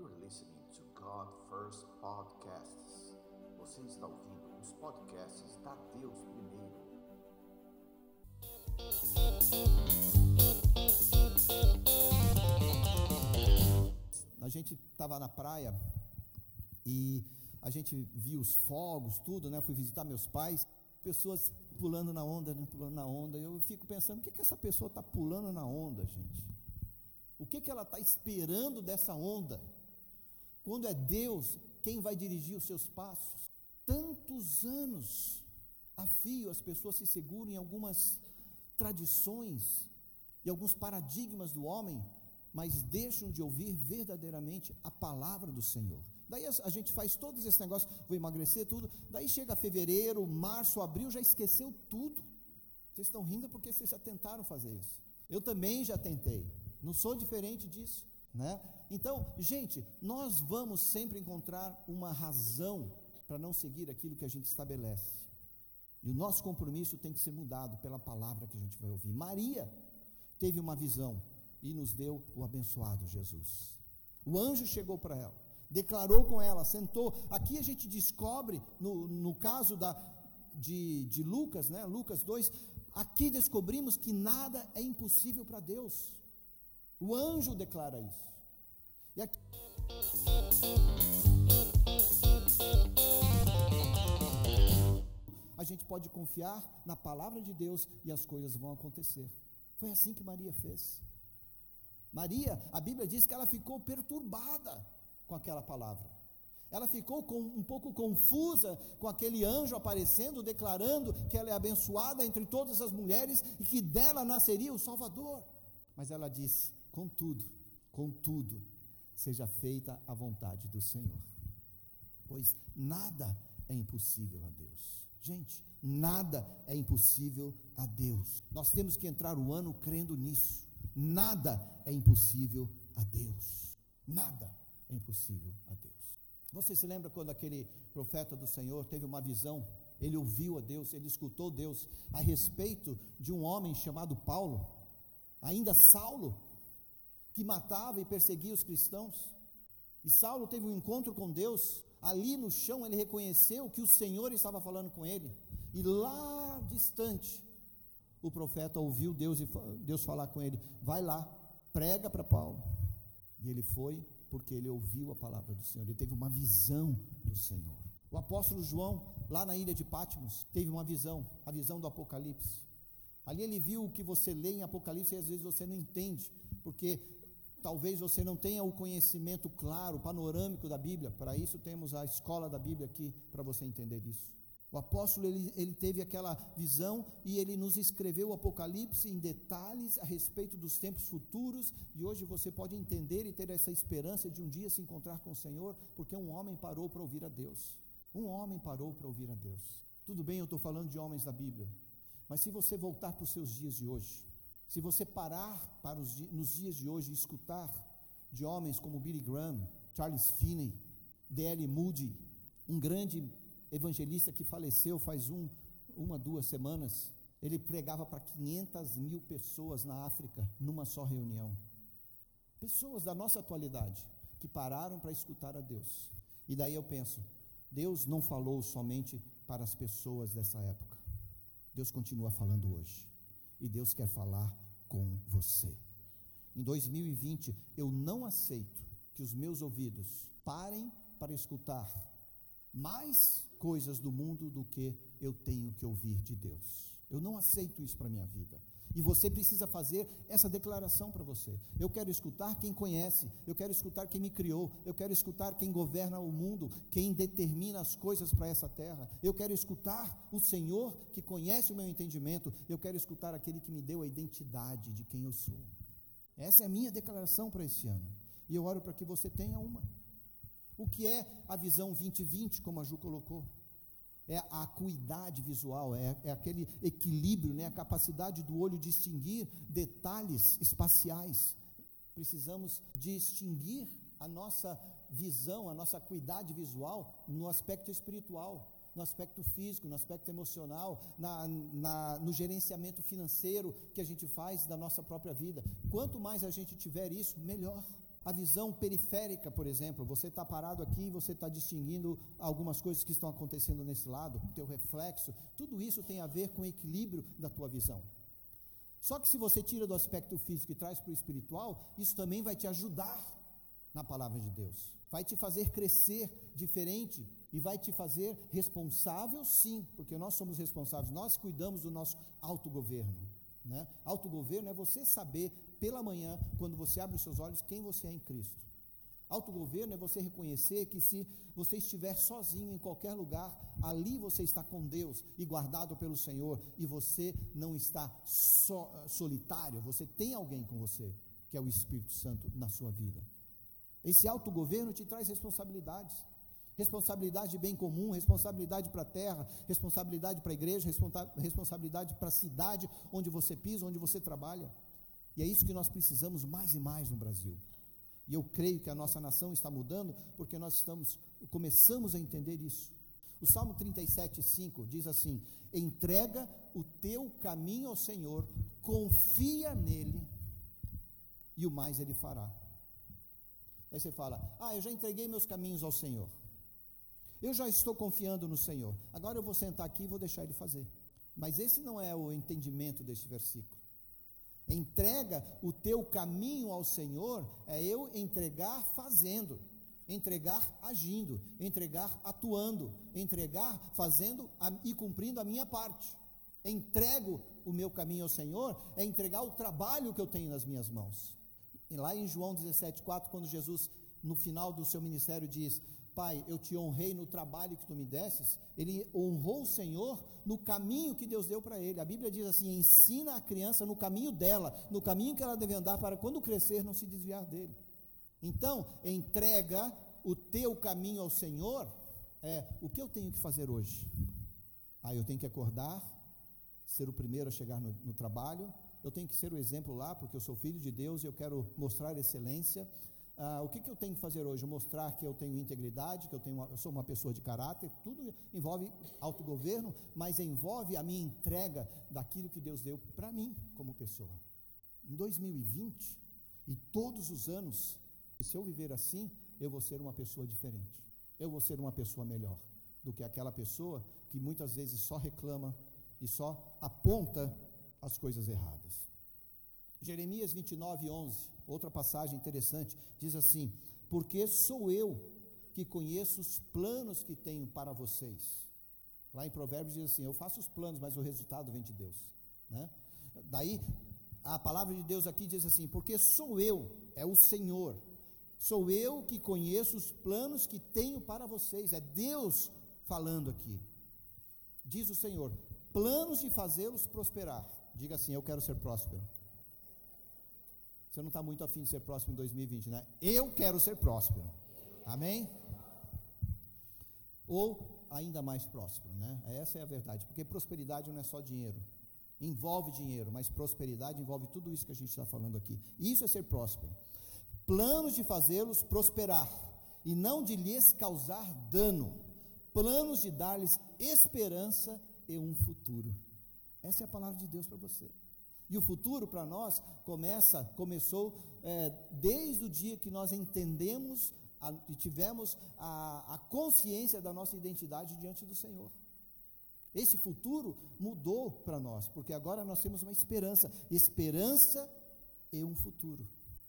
You're listening to God First Podcasts. Você está ouvindo os podcasts da Deus Primeiro. A gente estava na praia e a gente viu os fogos, tudo, né? Fui visitar meus pais, pessoas pulando na onda, né? Pulando na onda. Eu fico pensando, o que, que essa pessoa está pulando na onda, gente? O que, que ela está esperando dessa onda? Quando é Deus quem vai dirigir os seus passos? Tantos anos a fio as pessoas se seguram em algumas tradições e alguns paradigmas do homem, mas deixam de ouvir verdadeiramente a palavra do Senhor. Daí a, gente faz todos esses negócios, vou emagrecer tudo. Daí chega fevereiro, março, abril, já esqueceu tudo. Vocês estão rindo porque vocês já tentaram fazer isso. Eu também já tentei. Não sou diferente disso, né? Então, gente, nós vamos sempre encontrar uma razão para não seguir aquilo que a gente estabelece. E o nosso compromisso tem que ser mudado pela palavra que a gente vai ouvir. Maria teve uma visão e nos deu o abençoado Jesus. O anjo chegou para ela, declarou com ela, sentou. Aqui a gente descobre, no, no caso da, de, de Lucas, né, Lucas 2, aqui descobrimos que nada é impossível para Deus. O anjo declara isso. E aqui. A gente pode confiar na palavra de Deus e as coisas vão acontecer. Foi assim que Maria fez. Maria, a Bíblia diz que ela ficou perturbada com aquela palavra. Ela ficou com, um pouco confusa com aquele anjo aparecendo, declarando que ela é abençoada entre todas as mulheres e que dela nasceria o Salvador. Mas ela disse: Contudo, contudo, seja feita a vontade do Senhor. Pois nada é impossível a Deus. Gente, nada é impossível a Deus. Nós temos que entrar o ano crendo nisso. Nada é impossível a Deus. Nada é impossível a Deus. Você se lembra quando aquele profeta do Senhor teve uma visão? Ele ouviu a Deus, ele escutou Deus a respeito de um homem chamado Paulo, ainda Saulo, que matava e perseguia os cristãos. E Saulo teve um encontro com Deus, ali no chão ele reconheceu que o Senhor estava falando com ele, e lá distante, o profeta ouviu Deus e Deus falar com ele: vai lá, prega para Paulo. E ele foi porque ele ouviu a palavra do Senhor, ele teve uma visão do Senhor. O apóstolo João, lá na ilha de Patmos, teve uma visão, a visão do Apocalipse. Ali ele viu o que você lê em Apocalipse e às vezes você não entende, porque Talvez você não tenha o conhecimento claro, panorâmico da Bíblia. Para isso temos a escola da Bíblia aqui para você entender isso. O apóstolo ele, ele teve aquela visão e ele nos escreveu o Apocalipse em detalhes a respeito dos tempos futuros. E hoje você pode entender e ter essa esperança de um dia se encontrar com o Senhor, porque um homem parou para ouvir a Deus. Um homem parou para ouvir a Deus. Tudo bem, eu estou falando de homens da Bíblia, mas se você voltar para os seus dias de hoje, se você parar para os, nos dias de hoje e escutar de homens como Billy Graham, Charles Finney, D.L. Moody, um grande evangelista que faleceu faz um, uma, duas semanas, ele pregava para 500 mil pessoas na África, numa só reunião. Pessoas da nossa atualidade, que pararam para escutar a Deus. E daí eu penso, Deus não falou somente para as pessoas dessa época. Deus continua falando hoje e Deus quer falar com você. Em 2020, eu não aceito que os meus ouvidos parem para escutar mais coisas do mundo do que eu tenho que ouvir de Deus. Eu não aceito isso para a minha vida. E você precisa fazer essa declaração para você. Eu quero escutar quem conhece, eu quero escutar quem me criou, eu quero escutar quem governa o mundo, quem determina as coisas para essa terra. Eu quero escutar o Senhor que conhece o meu entendimento, eu quero escutar aquele que me deu a identidade de quem eu sou. Essa é a minha declaração para esse ano. E eu oro para que você tenha uma. O que é a visão 2020, como a Ju colocou? É a acuidade visual, é, é aquele equilíbrio, né, a capacidade do olho distinguir detalhes espaciais. Precisamos distinguir a nossa visão, a nossa acuidade visual no aspecto espiritual, no aspecto físico, no aspecto emocional, na, na, no gerenciamento financeiro que a gente faz da nossa própria vida. Quanto mais a gente tiver isso, melhor. A visão periférica, por exemplo, você está parado aqui e você está distinguindo algumas coisas que estão acontecendo nesse lado, o teu reflexo, tudo isso tem a ver com o equilíbrio da tua visão. Só que se você tira do aspecto físico e traz para o espiritual, isso também vai te ajudar na palavra de Deus. Vai te fazer crescer diferente e vai te fazer responsável, sim, porque nós somos responsáveis, nós cuidamos do nosso autogoverno. Né? Autogoverno é você saber pela manhã, quando você abre os seus olhos, quem você é em Cristo. Autogoverno é você reconhecer que se você estiver sozinho em qualquer lugar, ali você está com Deus e guardado pelo Senhor, e você não está so, solitário, você tem alguém com você, que é o Espírito Santo na sua vida. Esse autogoverno te traz responsabilidades. Responsabilidade de bem comum, responsabilidade para a terra, responsabilidade para a igreja, responsabilidade para a cidade onde você pisa, onde você trabalha. E é isso que nós precisamos mais e mais no Brasil. E eu creio que a nossa nação está mudando porque nós estamos começamos a entender isso. O Salmo 37:5 diz assim: "Entrega o teu caminho ao Senhor, confia nele, e o mais ele fará." Aí você fala: Ah, eu já entreguei meus caminhos ao Senhor. Eu já estou confiando no Senhor. Agora eu vou sentar aqui e vou deixar Ele fazer. Mas esse não é o entendimento desse versículo. Entrega o teu caminho ao Senhor é eu entregar fazendo, entregar agindo, entregar atuando, entregar fazendo e cumprindo a minha parte. Entrego o meu caminho ao Senhor é entregar o trabalho que eu tenho nas minhas mãos. E lá em João 17,4, quando Jesus, no final do seu ministério, diz: Pai, eu te honrei no trabalho que tu me desses, ele honrou o Senhor no caminho que Deus deu para ele. A Bíblia diz assim: ensina a criança no caminho dela, no caminho que ela deve andar, para quando crescer não se desviar dele. Então, entrega o teu caminho ao Senhor, é o que eu tenho que fazer hoje? Ah, eu tenho que acordar, ser o primeiro a chegar no, no trabalho, eu tenho que ser o exemplo lá, porque eu sou filho de Deus e eu quero mostrar excelência. Ah, o que, que eu tenho que fazer hoje? Mostrar que eu tenho integridade, que eu, tenho eu sou uma pessoa de caráter. Tudo envolve autogoverno, mas envolve a minha entrega daquilo que Deus deu para mim como pessoa. Em 2020 e todos os anos, se eu viver assim, eu vou ser uma pessoa diferente. Eu vou ser uma pessoa melhor do que aquela pessoa que muitas vezes só reclama e só aponta as coisas erradas. Jeremias 29, 11, outra passagem interessante, diz assim: Porque sou eu que conheço os planos que tenho para vocês. Lá em Provérbios diz assim: Eu faço os planos, mas o resultado vem de Deus. Né? Daí, a palavra de Deus aqui diz assim: Porque sou eu, é o Senhor, sou eu que conheço os planos que tenho para vocês. É Deus falando aqui. Diz o Senhor: planos de fazê-los prosperar Diga assim: Eu quero ser próspero. Você não está muito afim de ser próspero em 2020, né? Eu quero ser próspero. Amém? Ou ainda mais próspero, né? Essa é a verdade, porque prosperidade não é só dinheiro. Envolve dinheiro, mas prosperidade envolve tudo isso que a gente está falando aqui. Isso é ser próspero. Planos de fazê-los prosperar e não de lhes causar dano. Planos de dar-lhes esperança e um futuro. Essa é a palavra de Deus para você. E o futuro para nós começa, começou é, desde o dia que nós entendemos a, e tivemos a, a consciência da nossa identidade diante do Senhor. Esse futuro mudou para nós, porque agora nós temos uma esperança, esperança e um futuro.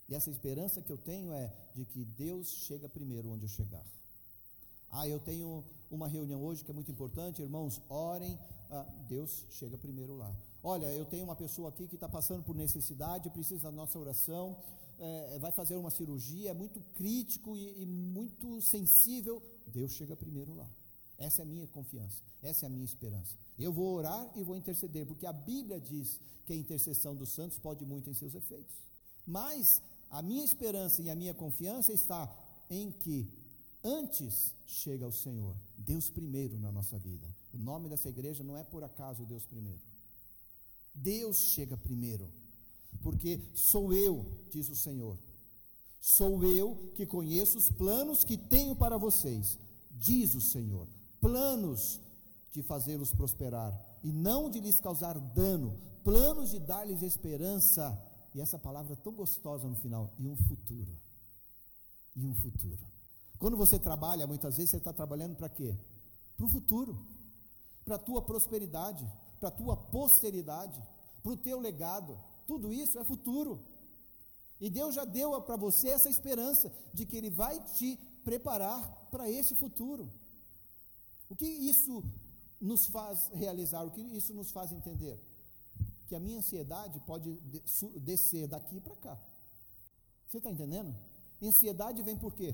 E essa esperança que eu tenho é de que Deus chega primeiro onde eu chegar. Ah, eu tenho uma reunião hoje que é muito importante, irmãos, orem ah, Deus chega primeiro lá. Olha, eu tenho uma pessoa aqui que está passando por necessidade, precisa da nossa oração, é, vai fazer uma cirurgia, é muito crítico e, e muito sensível. Deus chega primeiro lá. Essa é a minha confiança, essa é a minha esperança. Eu vou orar e vou interceder, porque a Bíblia diz que a intercessão dos santos pode muito em seus efeitos. Mas a minha esperança e a minha confiança está em que antes chega o Senhor, Deus primeiro na nossa vida. O nome dessa igreja não é por acaso Deus primeiro. Deus chega primeiro, porque sou eu, diz o Senhor. Sou eu que conheço os planos que tenho para vocês, diz o Senhor. Planos de fazê-los prosperar e não de lhes causar dano, planos de dar-lhes esperança, e essa palavra tão gostosa no final, e um futuro. e um futuro. Quando você trabalha, muitas vezes você está trabalhando para quê? Para o futuro, para a tua prosperidade, para a tua posteridade, para o teu legado. Tudo isso é futuro. E Deus já deu para você essa esperança de que Ele vai te preparar para esse futuro. O que isso nos faz realizar? O que isso nos faz entender? Que a minha ansiedade pode descer daqui para cá. Você está entendendo? Ansiedade vem por quê?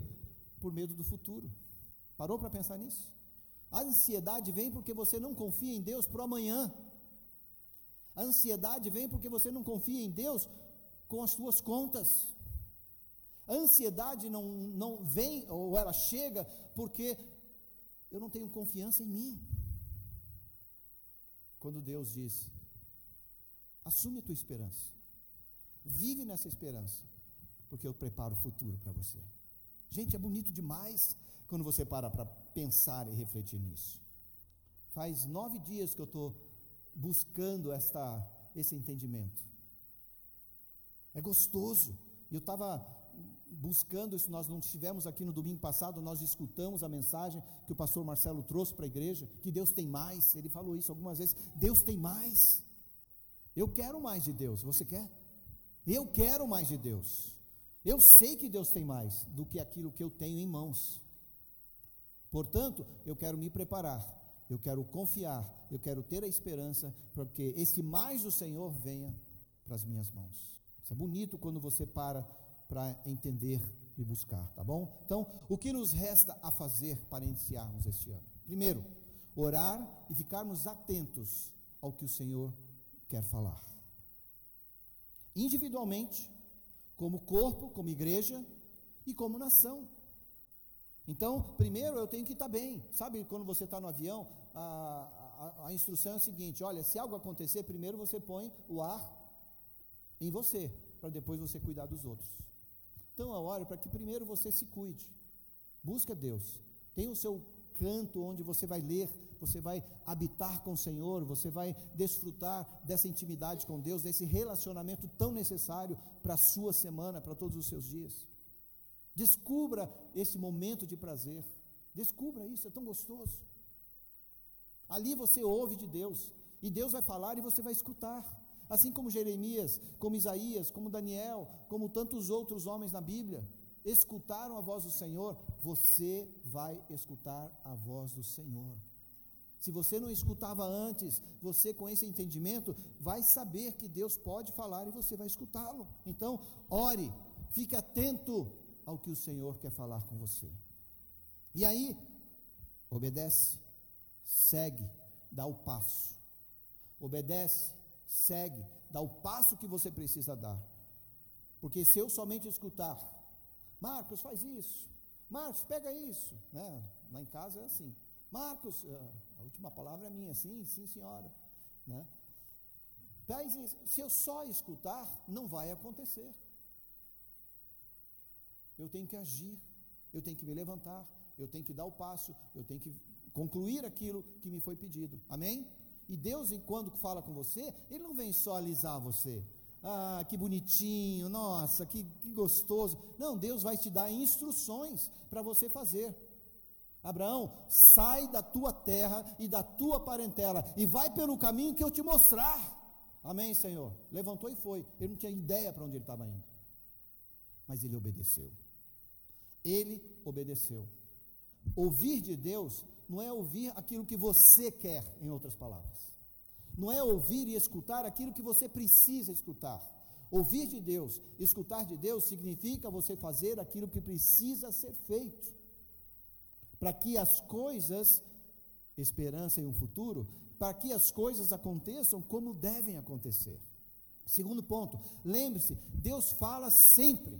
Por medo do futuro. Parou para pensar nisso? A ansiedade vem porque você não confia em Deus para o amanhã. A ansiedade vem porque você não confia em Deus com as suas contas. A ansiedade não, não vem, ou ela chega, porque eu não tenho confiança em mim. Quando Deus diz: assume a tua esperança, vive nessa esperança, porque eu preparo o futuro para você. Gente, é bonito demais quando você para para pensar e refletir nisso. Faz nove dias que eu estou buscando esta, esse entendimento. É gostoso. Eu estava buscando isso, nós não estivemos aqui no domingo passado, nós escutamos a mensagem que o pastor Marcelo trouxe para a igreja, que Deus tem mais, ele falou isso algumas vezes, Deus tem mais. Eu quero mais de Deus, você quer? Eu quero mais de Deus. Eu sei que Deus tem mais do que aquilo que eu tenho em mãos. Portanto, eu quero me preparar, eu quero confiar, eu quero ter a esperança, porque esse mais do Senhor venha para as minhas mãos. Isso é bonito quando você para para entender e buscar, tá bom? Então, o que nos resta a fazer para iniciarmos este ano? Primeiro, orar e ficarmos atentos ao que o Senhor quer falar. Individualmente, como corpo, como igreja e como nação. Então, primeiro eu tenho que estar bem. Sabe quando você está no avião, a, a, a, instrução é a seguinte: olha, se algo acontecer, primeiro você põe o ar em você, para depois você cuidar dos outros. Então, eu oro para que primeiro você se cuide. Busca Deus. Tem o seu canto onde você vai ler, você vai habitar com o Senhor, você vai desfrutar dessa intimidade com Deus, desse relacionamento tão necessário para a sua semana, para todos os seus dias. Descubra esse momento de prazer. Descubra isso, é tão gostoso. Ali você ouve de Deus, e Deus vai falar e você vai escutar. Assim como Jeremias, como Isaías, como Daniel, como tantos outros homens na Bíblia, escutaram a voz do Senhor, você vai escutar a voz do Senhor. Se você não escutava antes, você com esse entendimento vai saber que Deus pode falar e você vai escutá-lo. Então, ore, fique atento ao que o Senhor quer falar com você. E aí, obedece, segue, dá o passo. Obedece, segue, dá o passo que você precisa dar. Porque se eu somente escutar, Marcos, faz isso, Marcos, pega isso, né? Lá em casa é assim. Marcos, eh, a última palavra é minha, sim, sim, senhora, né? Isso. Se eu só escutar, não vai acontecer eu tenho que agir, eu tenho que me levantar, eu tenho que dar o passo, eu tenho que concluir aquilo que me foi pedido. Amém? E Deus, enquanto fala com você, Ele não vem só alisar você. Ah, que bonitinho, nossa, que, que gostoso. Não, Deus vai te dar instruções para você fazer. Abraão, sai da tua terra e da tua parentela e vai pelo caminho que eu te mostrar. Amém, Senhor? Levantou e foi. Ele não tinha ideia para onde ele estava indo, mas ele obedeceu ele obedeceu. Ouvir de Deus não é ouvir aquilo que você quer, em outras palavras. Não é ouvir e escutar aquilo que você precisa escutar. Ouvir de Deus, escutar de Deus significa você fazer aquilo que precisa ser feito. Para que as coisas, esperança em um futuro, para que as coisas aconteçam como devem acontecer. Segundo ponto, lembre-se, Deus fala sempre.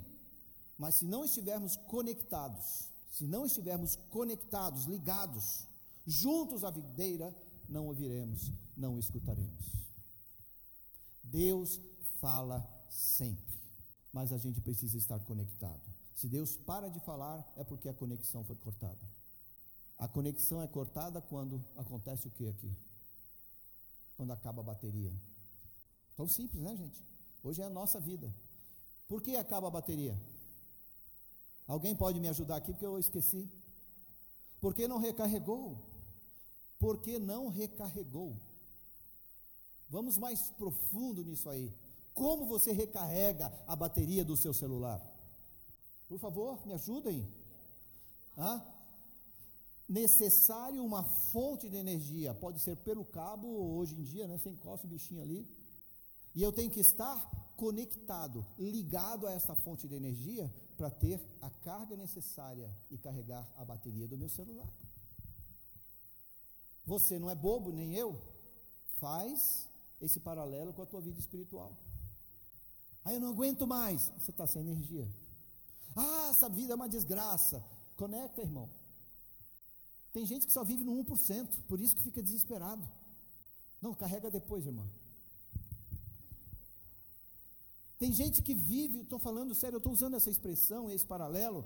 Mas se não estivermos conectados, se não estivermos conectados, ligados, juntos à videira, não ouviremos, não escutaremos. Deus fala sempre, mas a gente precisa estar conectado. Se Deus para de falar, é porque a conexão foi cortada. A conexão é cortada quando acontece o que aqui? Quando acaba a bateria. Tão simples, né, gente? Hoje é a nossa vida. Por que acaba a bateria? Alguém pode me ajudar aqui porque eu esqueci? Porque não recarregou? Porque não recarregou? Vamos mais profundo nisso aí. Como você recarrega a bateria do seu celular? Por favor, me ajudem. Hã? Necessário uma fonte de energia. Pode ser pelo cabo, hoje em dia, né? Você encosta o bichinho ali. E eu tenho que estar conectado, ligado a essa fonte de energia para ter a carga necessária e carregar a bateria do meu celular. Você não é bobo, nem eu. Faz esse paralelo com a tua vida espiritual. Aí eu não aguento mais. Você está sem energia. Ah, essa vida é uma desgraça. Conecta, irmão. Tem gente que só vive no 1%, por isso que fica desesperado. Não, carrega depois, irmã. Tem gente que vive, estou falando sério, estou usando essa expressão, esse paralelo,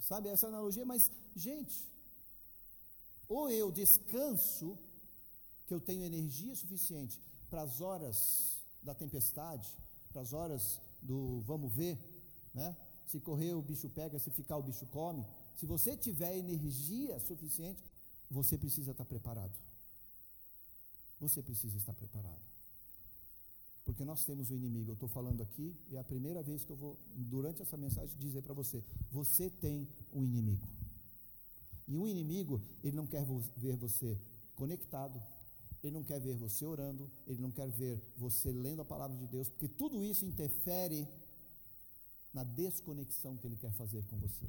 sabe, essa analogia, mas, gente, ou eu descanso, que eu tenho energia suficiente para as horas da tempestade, para as horas do vamos ver, né? Se correr o bicho pega, se ficar o bicho come. Se você tiver energia suficiente, você precisa estar preparado. Você precisa estar preparado. Porque nós temos o um inimigo. Eu estou falando aqui, e é a primeira vez que eu vou, durante essa mensagem, dizer para você: você tem um inimigo. E um inimigo, ele não quer ver você conectado, ele não quer ver você orando, ele não quer ver você lendo a palavra de Deus, porque tudo isso interfere na desconexão que ele quer fazer com você.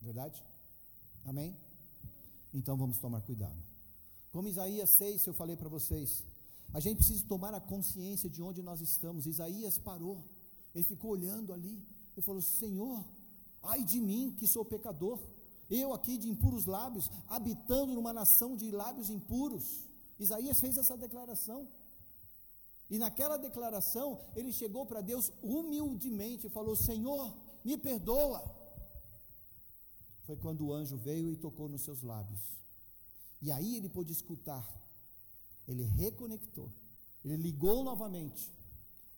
Verdade? Amém? Então vamos tomar cuidado. Como Isaías 6, eu falei para vocês, a gente precisa tomar a consciência de onde nós estamos. Isaías parou, ele ficou olhando ali, ele falou: Senhor, ai de mim que sou pecador, eu aqui de impuros lábios, habitando numa nação de lábios impuros. Isaías fez essa declaração. E naquela declaração, ele chegou para Deus humildemente e falou: Senhor, me perdoa. Foi quando o anjo veio e tocou nos seus lábios. E aí ele pôde escutar ele reconectou, ele ligou novamente.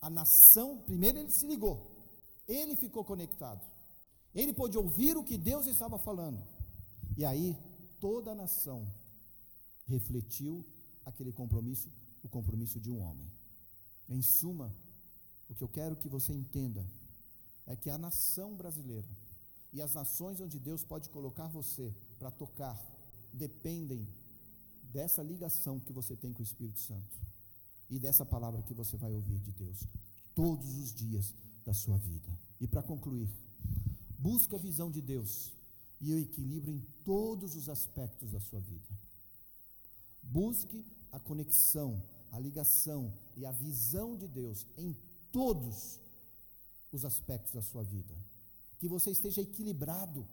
A nação, primeiro ele se ligou, ele ficou conectado, ele pôde ouvir o que Deus estava falando, e aí toda a nação refletiu aquele compromisso, o compromisso de um homem. Em suma, o que eu quero que você entenda é que a nação brasileira e as nações onde Deus pode colocar você para tocar dependem dessa ligação que você tem com o Espírito Santo e dessa palavra que você vai ouvir de Deus todos os dias da sua vida. E para concluir, busque a visão de Deus e o equilíbrio em todos os aspectos da sua vida. Busque a conexão, a ligação e a visão de Deus em todos os aspectos da sua vida. Que você esteja equilibrado.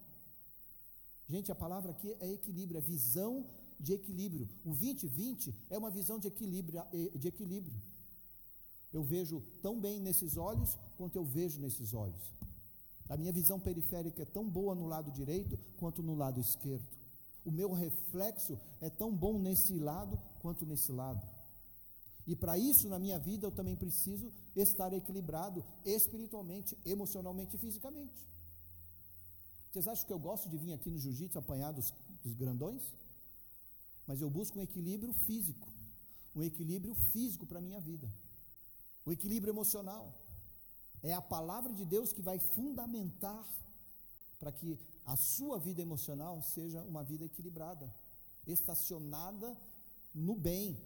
Gente, a palavra aqui é equilíbrio, é visão de equilíbrio. O 2020 é uma visão de equilíbrio, eh, de equilíbrio. Eu vejo tão bem nesses olhos quanto eu vejo nesses olhos. A minha visão periférica é tão boa no lado direito quanto no lado esquerdo. O meu reflexo é tão bom nesse lado quanto nesse lado. E para isso, na minha vida, eu também preciso estar equilibrado espiritualmente, emocionalmente e fisicamente. Vocês acham que eu gosto de vir aqui no jiu-jitsu apanhar dos, dos grandões? Mas eu busco um equilíbrio físico, um equilíbrio físico para a minha vida, o equilíbrio emocional. É a palavra de Deus que vai fundamentar para que a sua vida emocional seja uma vida equilibrada, estacionada no bem,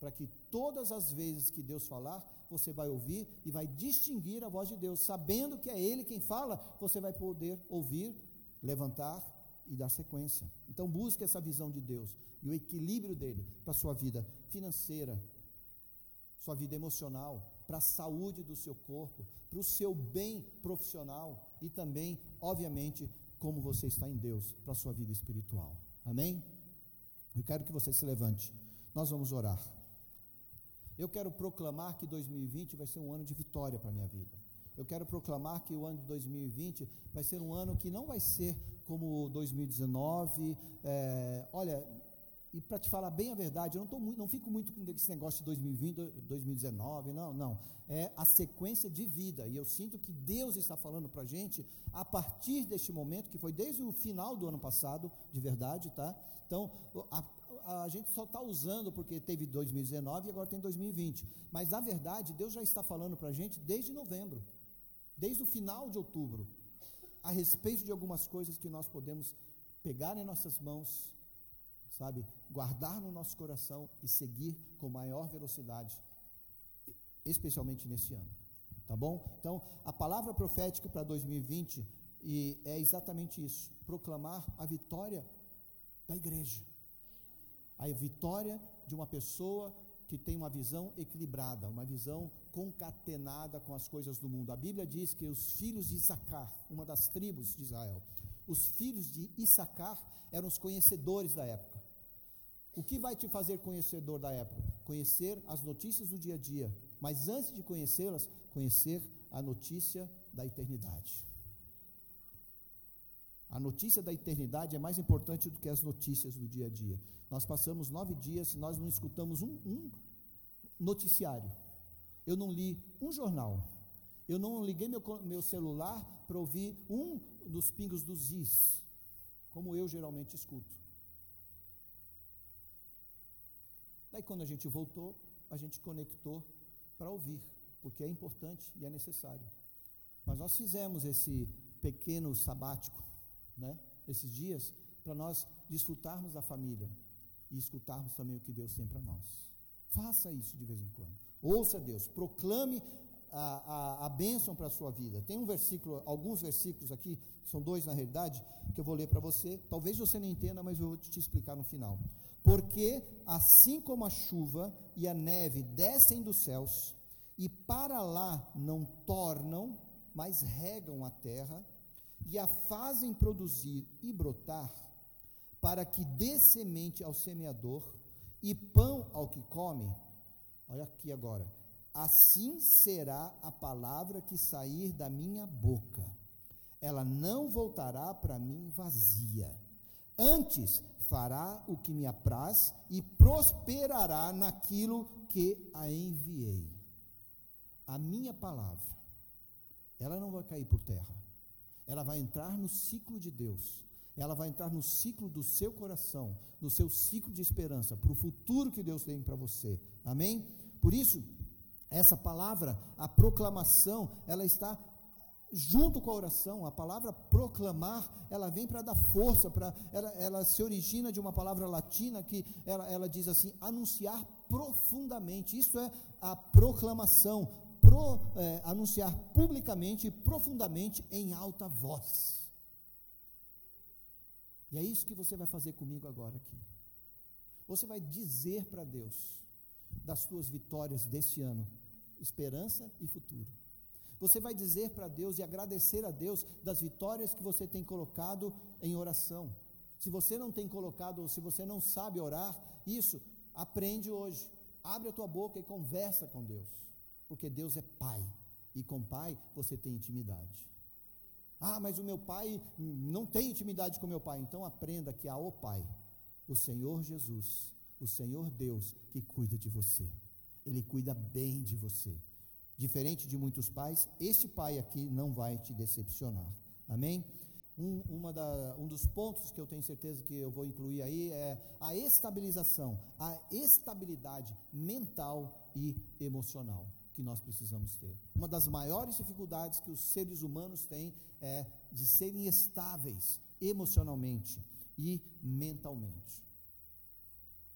para que todas as vezes que Deus falar, você vai ouvir e vai distinguir a voz de Deus, sabendo que é Ele quem fala, você vai poder ouvir, levantar e dar sequência. Então busque essa visão de Deus e o equilíbrio dele para sua vida financeira, sua vida emocional, para a saúde do seu corpo, para o seu bem profissional e também, obviamente, como você está em Deus, para a sua vida espiritual. Amém? Eu quero que você se levante. Nós vamos orar. Eu quero proclamar que 2020 vai ser um ano de vitória para a minha vida. Eu quero proclamar que o ano de 2020 vai ser um ano que não vai ser como 2019. É, olha, e para te falar bem a verdade, eu não, tô muito, não fico muito com esse negócio de 2020, 2019, não, não. É a sequência de vida. E eu sinto que Deus está falando para a gente a partir deste momento, que foi desde o final do ano passado, de verdade, tá? Então, a, a gente só está usando porque teve 2019 e agora tem 2020. Mas, na verdade, Deus já está falando para a gente desde novembro, desde o final de outubro, a respeito de algumas coisas que nós podemos pegar em nossas mãos sabe, guardar no nosso coração e seguir com maior velocidade, especialmente nesse ano. Tá bom? Então, a palavra profética para 2020 e é exatamente isso: proclamar a vitória da igreja. A vitória de uma pessoa que tem uma visão equilibrada, uma visão concatenada com as coisas do mundo. A Bíblia diz que os filhos de Issacar, uma das tribos de Israel, os filhos de Issacar eram os conhecedores da época. O que vai te fazer conhecedor da época? Conhecer as notícias do dia a dia, mas antes de conhecê-las, conhecer a notícia da eternidade. A notícia da eternidade é mais importante do que as notícias do dia a dia. Nós passamos nove dias, nós não escutamos um, um noticiário. Eu não li um jornal. Eu não liguei meu, meu celular para ouvir um dos pingos dos is, como eu geralmente escuto. Daí, quando a gente voltou, a gente conectou para ouvir, porque é importante e é necessário. Mas nós fizemos esse pequeno sabático, né, esses dias, para nós desfrutarmos da família e escutarmos também o que Deus tem para nós. Faça isso de vez em quando. Ouça Deus, proclame a, a, a bênção para a sua vida. Tem um versículo, alguns versículos aqui, são dois na realidade, que eu vou ler para você. Talvez você não entenda, mas eu vou te explicar no final. Porque assim como a chuva e a neve descem dos céus e para lá não tornam, mas regam a terra e a fazem produzir e brotar, para que dê semente ao semeador e pão ao que come. Olha aqui agora. Assim será a palavra que sair da minha boca. Ela não voltará para mim vazia. Antes fará o que me apraz e prosperará naquilo que a enviei. A minha palavra, ela não vai cair por terra, ela vai entrar no ciclo de Deus, ela vai entrar no ciclo do seu coração, no seu ciclo de esperança, para o futuro que Deus tem para você, amém? Por isso, essa palavra, a proclamação, ela está junto com a oração, a palavra proclamar, ela vem para dar força, para ela, ela, se origina de uma palavra latina que ela, ela diz assim, anunciar profundamente. Isso é a proclamação, pro, é, anunciar publicamente e profundamente em alta voz. E é isso que você vai fazer comigo agora aqui. Você vai dizer para Deus das suas vitórias deste ano, esperança e futuro. Você vai dizer para Deus e agradecer a Deus das vitórias que você tem colocado em oração. Se você não tem colocado, ou se você não sabe orar, isso, aprende hoje. Abre a tua boca e conversa com Deus. Porque Deus é Pai. E com Pai você tem intimidade. Ah, mas o meu pai não tem intimidade com meu pai. Então aprenda que há o Pai, o Senhor Jesus, o Senhor Deus que cuida de você. Ele cuida bem de você. Diferente de muitos pais, este pai aqui não vai te decepcionar. Amém? Um, uma da, um dos pontos que eu tenho certeza que eu vou incluir aí é a estabilização, a estabilidade mental e emocional que nós precisamos ter. Uma das maiores dificuldades que os seres humanos têm é de serem estáveis emocionalmente e mentalmente.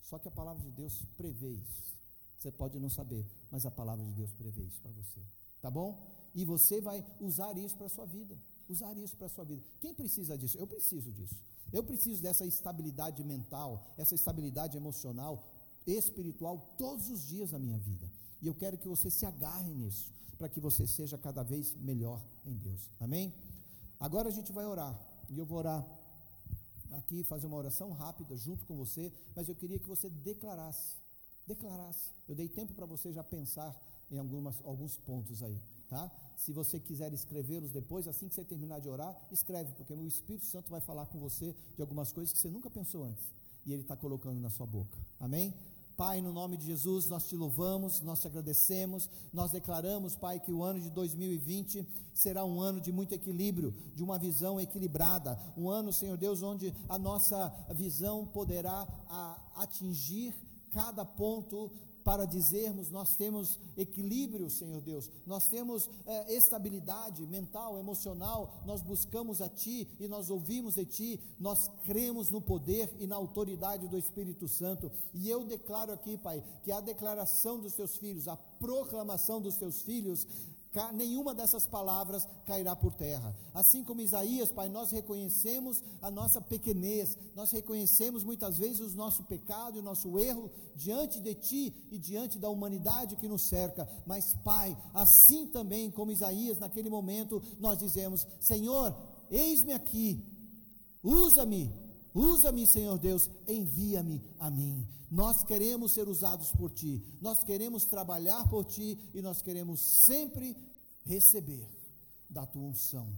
Só que a palavra de Deus prevê isso. Você pode não saber, mas a palavra de Deus prevê isso para você. Tá bom? E você vai usar isso para a sua vida. Usar isso para a sua vida. Quem precisa disso? Eu preciso disso. Eu preciso dessa estabilidade mental, essa estabilidade emocional, espiritual, todos os dias da minha vida. E eu quero que você se agarre nisso, para que você seja cada vez melhor em Deus. Amém? Agora a gente vai orar. E eu vou orar aqui, fazer uma oração rápida junto com você, mas eu queria que você declarasse declarasse. Eu dei tempo para você já pensar em algumas, alguns pontos aí, tá? Se você quiser escrevê-los depois, assim que você terminar de orar, escreve, porque o Espírito Santo vai falar com você de algumas coisas que você nunca pensou antes. e Ele está colocando na sua boca. Amém? Pai, no nome de Jesus, nós te louvamos, nós te agradecemos, nós declaramos, Pai, que o ano de 2020 será um ano de muito equilíbrio, de uma visão equilibrada, um ano, Senhor Deus, onde a nossa visão poderá atingir cada ponto para dizermos nós temos equilíbrio, Senhor Deus, nós temos é, estabilidade mental, emocional, nós buscamos a Ti e nós ouvimos de Ti, nós cremos no poder e na autoridade do Espírito Santo. E eu declaro aqui, Pai, que a declaração dos Teus filhos, a proclamação dos Teus filhos, nenhuma dessas palavras cairá por terra. Assim como Isaías, Pai, nós reconhecemos a nossa pequenez, nós reconhecemos muitas vezes o nosso pecado e o nosso erro diante de Ti e diante da humanidade que nos cerca. Mas, Pai, assim também como Isaías, naquele momento, nós dizemos: Senhor, eis-me aqui, usa-me Usa-me, Senhor Deus, envia-me a mim. Nós queremos ser usados por Ti, nós queremos trabalhar por Ti e nós queremos sempre receber da tua unção,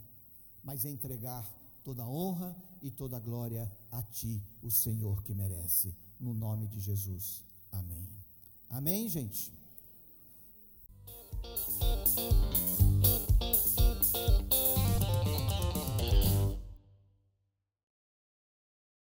mas entregar toda a honra e toda a glória a ti, o Senhor que merece. No nome de Jesus. Amém. Amém, gente.